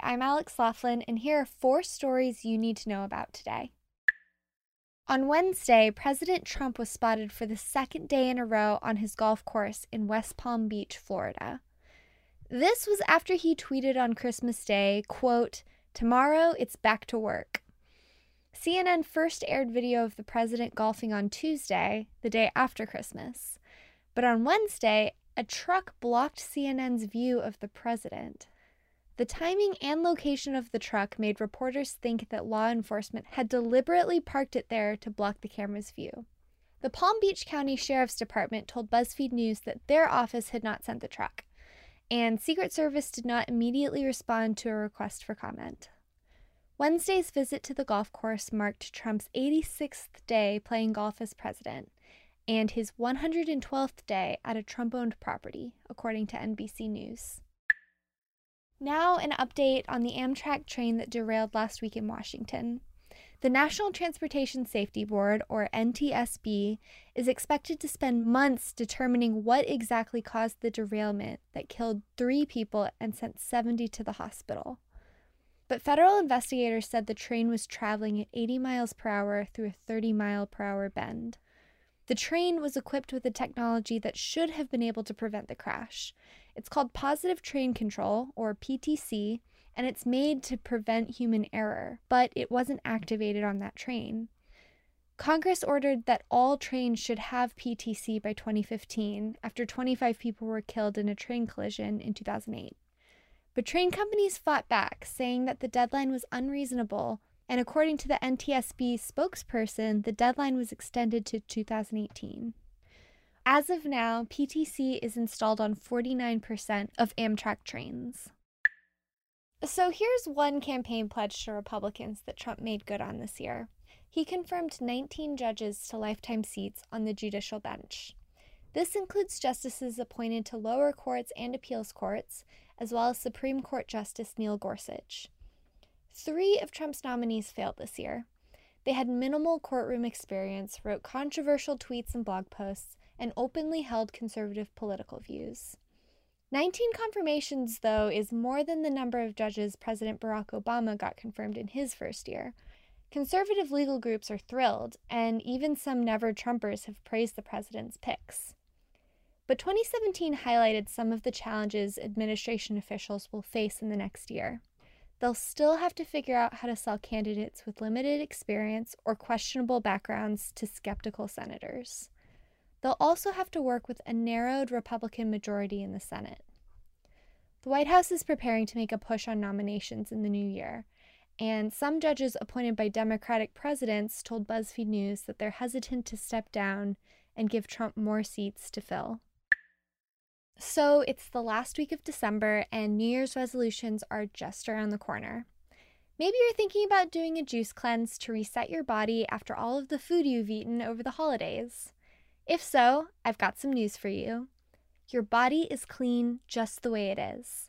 I'm Alex Laughlin, and here are four stories you need to know about today. On Wednesday, President Trump was spotted for the second day in a row on his golf course in West Palm Beach, Florida. This was after he tweeted on Christmas Day, quote, "Tomorrow it's back to work." CNN first aired video of the president golfing on Tuesday, the day after Christmas. But on Wednesday, a truck blocked CNN's view of the president. The timing and location of the truck made reporters think that law enforcement had deliberately parked it there to block the camera's view. The Palm Beach County Sheriff's Department told BuzzFeed News that their office had not sent the truck, and Secret Service did not immediately respond to a request for comment. Wednesday's visit to the golf course marked Trump's 86th day playing golf as president and his 112th day at a Trump owned property, according to NBC News. Now, an update on the Amtrak train that derailed last week in Washington. The National Transportation Safety Board, or NTSB, is expected to spend months determining what exactly caused the derailment that killed three people and sent 70 to the hospital. But federal investigators said the train was traveling at 80 miles per hour through a 30 mile per hour bend. The train was equipped with a technology that should have been able to prevent the crash. It's called Positive Train Control, or PTC, and it's made to prevent human error, but it wasn't activated on that train. Congress ordered that all trains should have PTC by 2015 after 25 people were killed in a train collision in 2008. But train companies fought back, saying that the deadline was unreasonable, and according to the NTSB spokesperson, the deadline was extended to 2018. As of now, PTC is installed on 49% of Amtrak trains. So here's one campaign pledge to Republicans that Trump made good on this year. He confirmed 19 judges to lifetime seats on the judicial bench. This includes justices appointed to lower courts and appeals courts, as well as Supreme Court Justice Neil Gorsuch. Three of Trump's nominees failed this year. They had minimal courtroom experience, wrote controversial tweets and blog posts, and openly held conservative political views. 19 confirmations, though, is more than the number of judges President Barack Obama got confirmed in his first year. Conservative legal groups are thrilled, and even some never Trumpers have praised the president's picks. But 2017 highlighted some of the challenges administration officials will face in the next year. They'll still have to figure out how to sell candidates with limited experience or questionable backgrounds to skeptical senators. They'll also have to work with a narrowed Republican majority in the Senate. The White House is preparing to make a push on nominations in the new year, and some judges appointed by Democratic presidents told BuzzFeed News that they're hesitant to step down and give Trump more seats to fill. So it's the last week of December, and New Year's resolutions are just around the corner. Maybe you're thinking about doing a juice cleanse to reset your body after all of the food you've eaten over the holidays. If so, I've got some news for you. Your body is clean just the way it is.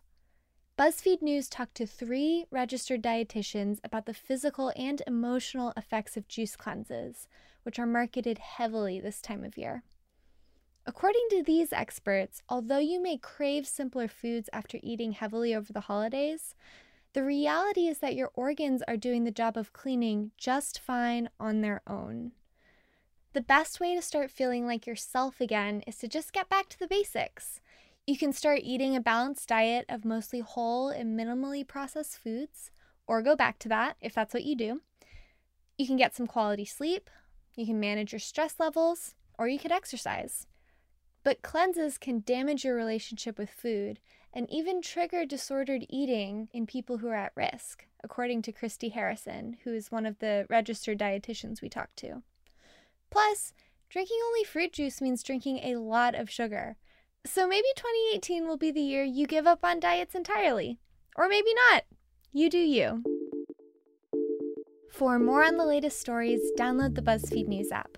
BuzzFeed News talked to three registered dietitians about the physical and emotional effects of juice cleanses, which are marketed heavily this time of year. According to these experts, although you may crave simpler foods after eating heavily over the holidays, the reality is that your organs are doing the job of cleaning just fine on their own. The best way to start feeling like yourself again is to just get back to the basics. You can start eating a balanced diet of mostly whole and minimally processed foods, or go back to that if that's what you do. You can get some quality sleep, you can manage your stress levels, or you could exercise. But cleanses can damage your relationship with food and even trigger disordered eating in people who are at risk, according to Christy Harrison, who is one of the registered dietitians we talked to. Plus, drinking only fruit juice means drinking a lot of sugar. So maybe 2018 will be the year you give up on diets entirely. Or maybe not. You do you. For more on the latest stories, download the BuzzFeed News app.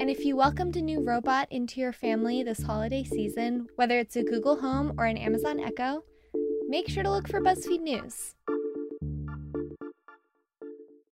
And if you welcomed a new robot into your family this holiday season, whether it's a Google Home or an Amazon Echo, make sure to look for BuzzFeed News.